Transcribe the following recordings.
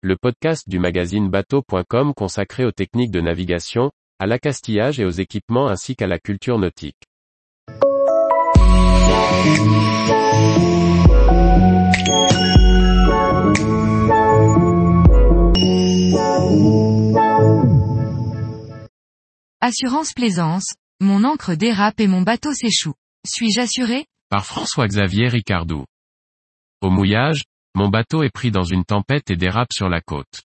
le podcast du magazine bateau.com consacré aux techniques de navigation, à l'accastillage et aux équipements ainsi qu'à la culture nautique. Assurance plaisance, mon encre dérape et mon bateau s'échoue. Suis-je assuré? Par François-Xavier Ricardou. Au mouillage, mon bateau est pris dans une tempête et dérape sur la côte.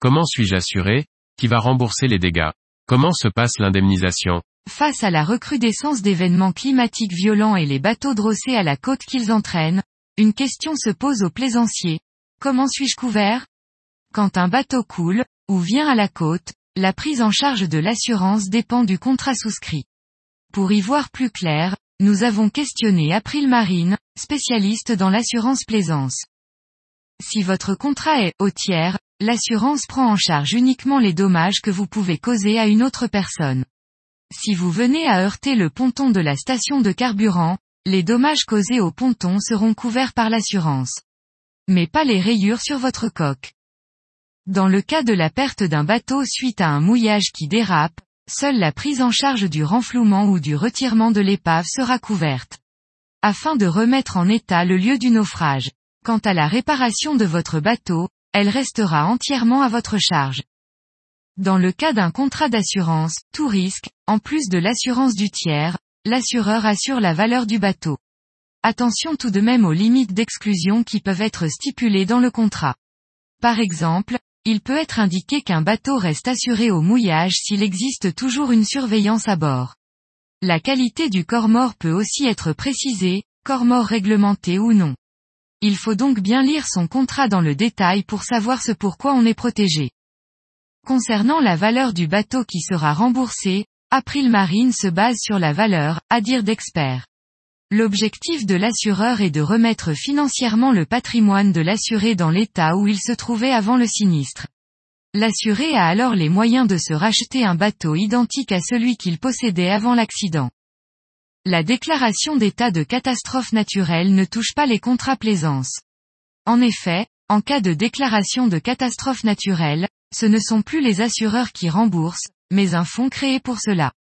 Comment suis-je assuré? Qui va rembourser les dégâts? Comment se passe l'indemnisation? Face à la recrudescence d'événements climatiques violents et les bateaux drossés à la côte qu'ils entraînent, une question se pose aux plaisanciers. Comment suis-je couvert? Quand un bateau coule, ou vient à la côte, la prise en charge de l'assurance dépend du contrat souscrit. Pour y voir plus clair, nous avons questionné April Marine, spécialiste dans l'assurance plaisance. Si votre contrat est au tiers, l'assurance prend en charge uniquement les dommages que vous pouvez causer à une autre personne. Si vous venez à heurter le ponton de la station de carburant, les dommages causés au ponton seront couverts par l'assurance. Mais pas les rayures sur votre coque. Dans le cas de la perte d'un bateau suite à un mouillage qui dérape, seule la prise en charge du renflouement ou du retirement de l'épave sera couverte. Afin de remettre en état le lieu du naufrage. Quant à la réparation de votre bateau, elle restera entièrement à votre charge. Dans le cas d'un contrat d'assurance, tout risque, en plus de l'assurance du tiers, l'assureur assure la valeur du bateau. Attention tout de même aux limites d'exclusion qui peuvent être stipulées dans le contrat. Par exemple, il peut être indiqué qu'un bateau reste assuré au mouillage s'il existe toujours une surveillance à bord. La qualité du corps mort peut aussi être précisée, corps mort réglementé ou non. Il faut donc bien lire son contrat dans le détail pour savoir ce pourquoi on est protégé. Concernant la valeur du bateau qui sera remboursé, April Marine se base sur la valeur, à dire d'experts. L'objectif de l'assureur est de remettre financièrement le patrimoine de l'assuré dans l'état où il se trouvait avant le sinistre. L'assuré a alors les moyens de se racheter un bateau identique à celui qu'il possédait avant l'accident. La déclaration d'état de catastrophe naturelle ne touche pas les contrats plaisance. En effet, en cas de déclaration de catastrophe naturelle, ce ne sont plus les assureurs qui remboursent, mais un fonds créé pour cela.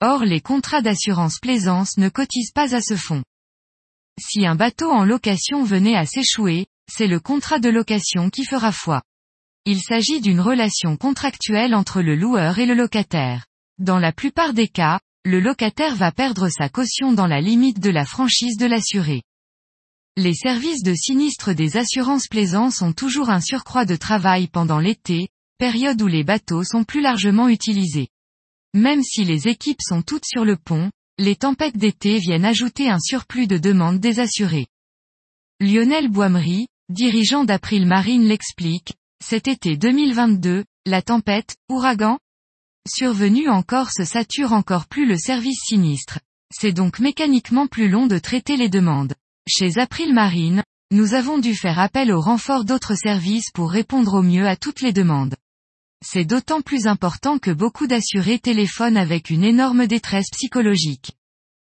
Or les contrats d'assurance plaisance ne cotisent pas à ce fonds. Si un bateau en location venait à s'échouer, c'est le contrat de location qui fera foi. Il s'agit d'une relation contractuelle entre le loueur et le locataire. Dans la plupart des cas, le locataire va perdre sa caution dans la limite de la franchise de l'assuré. Les services de sinistre des assurances plaisance ont toujours un surcroît de travail pendant l'été, période où les bateaux sont plus largement utilisés. Même si les équipes sont toutes sur le pont, les tempêtes d'été viennent ajouter un surplus de demandes des assurés. Lionel Boimery, dirigeant d'April Marine l'explique, cet été 2022, la tempête, ouragan, Survenu en Corse sature encore plus le service sinistre. C'est donc mécaniquement plus long de traiter les demandes. Chez April Marine, nous avons dû faire appel au renfort d'autres services pour répondre au mieux à toutes les demandes. C'est d'autant plus important que beaucoup d'assurés téléphonent avec une énorme détresse psychologique.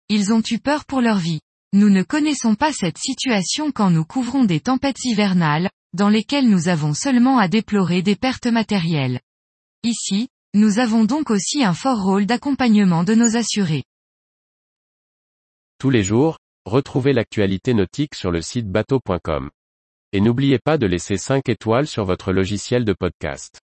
Ils ont eu peur pour leur vie. Nous ne connaissons pas cette situation quand nous couvrons des tempêtes hivernales, dans lesquelles nous avons seulement à déplorer des pertes matérielles. Ici, nous avons donc aussi un fort rôle d'accompagnement de nos assurés. Tous les jours, retrouvez l'actualité nautique sur le site bateau.com. Et n'oubliez pas de laisser 5 étoiles sur votre logiciel de podcast.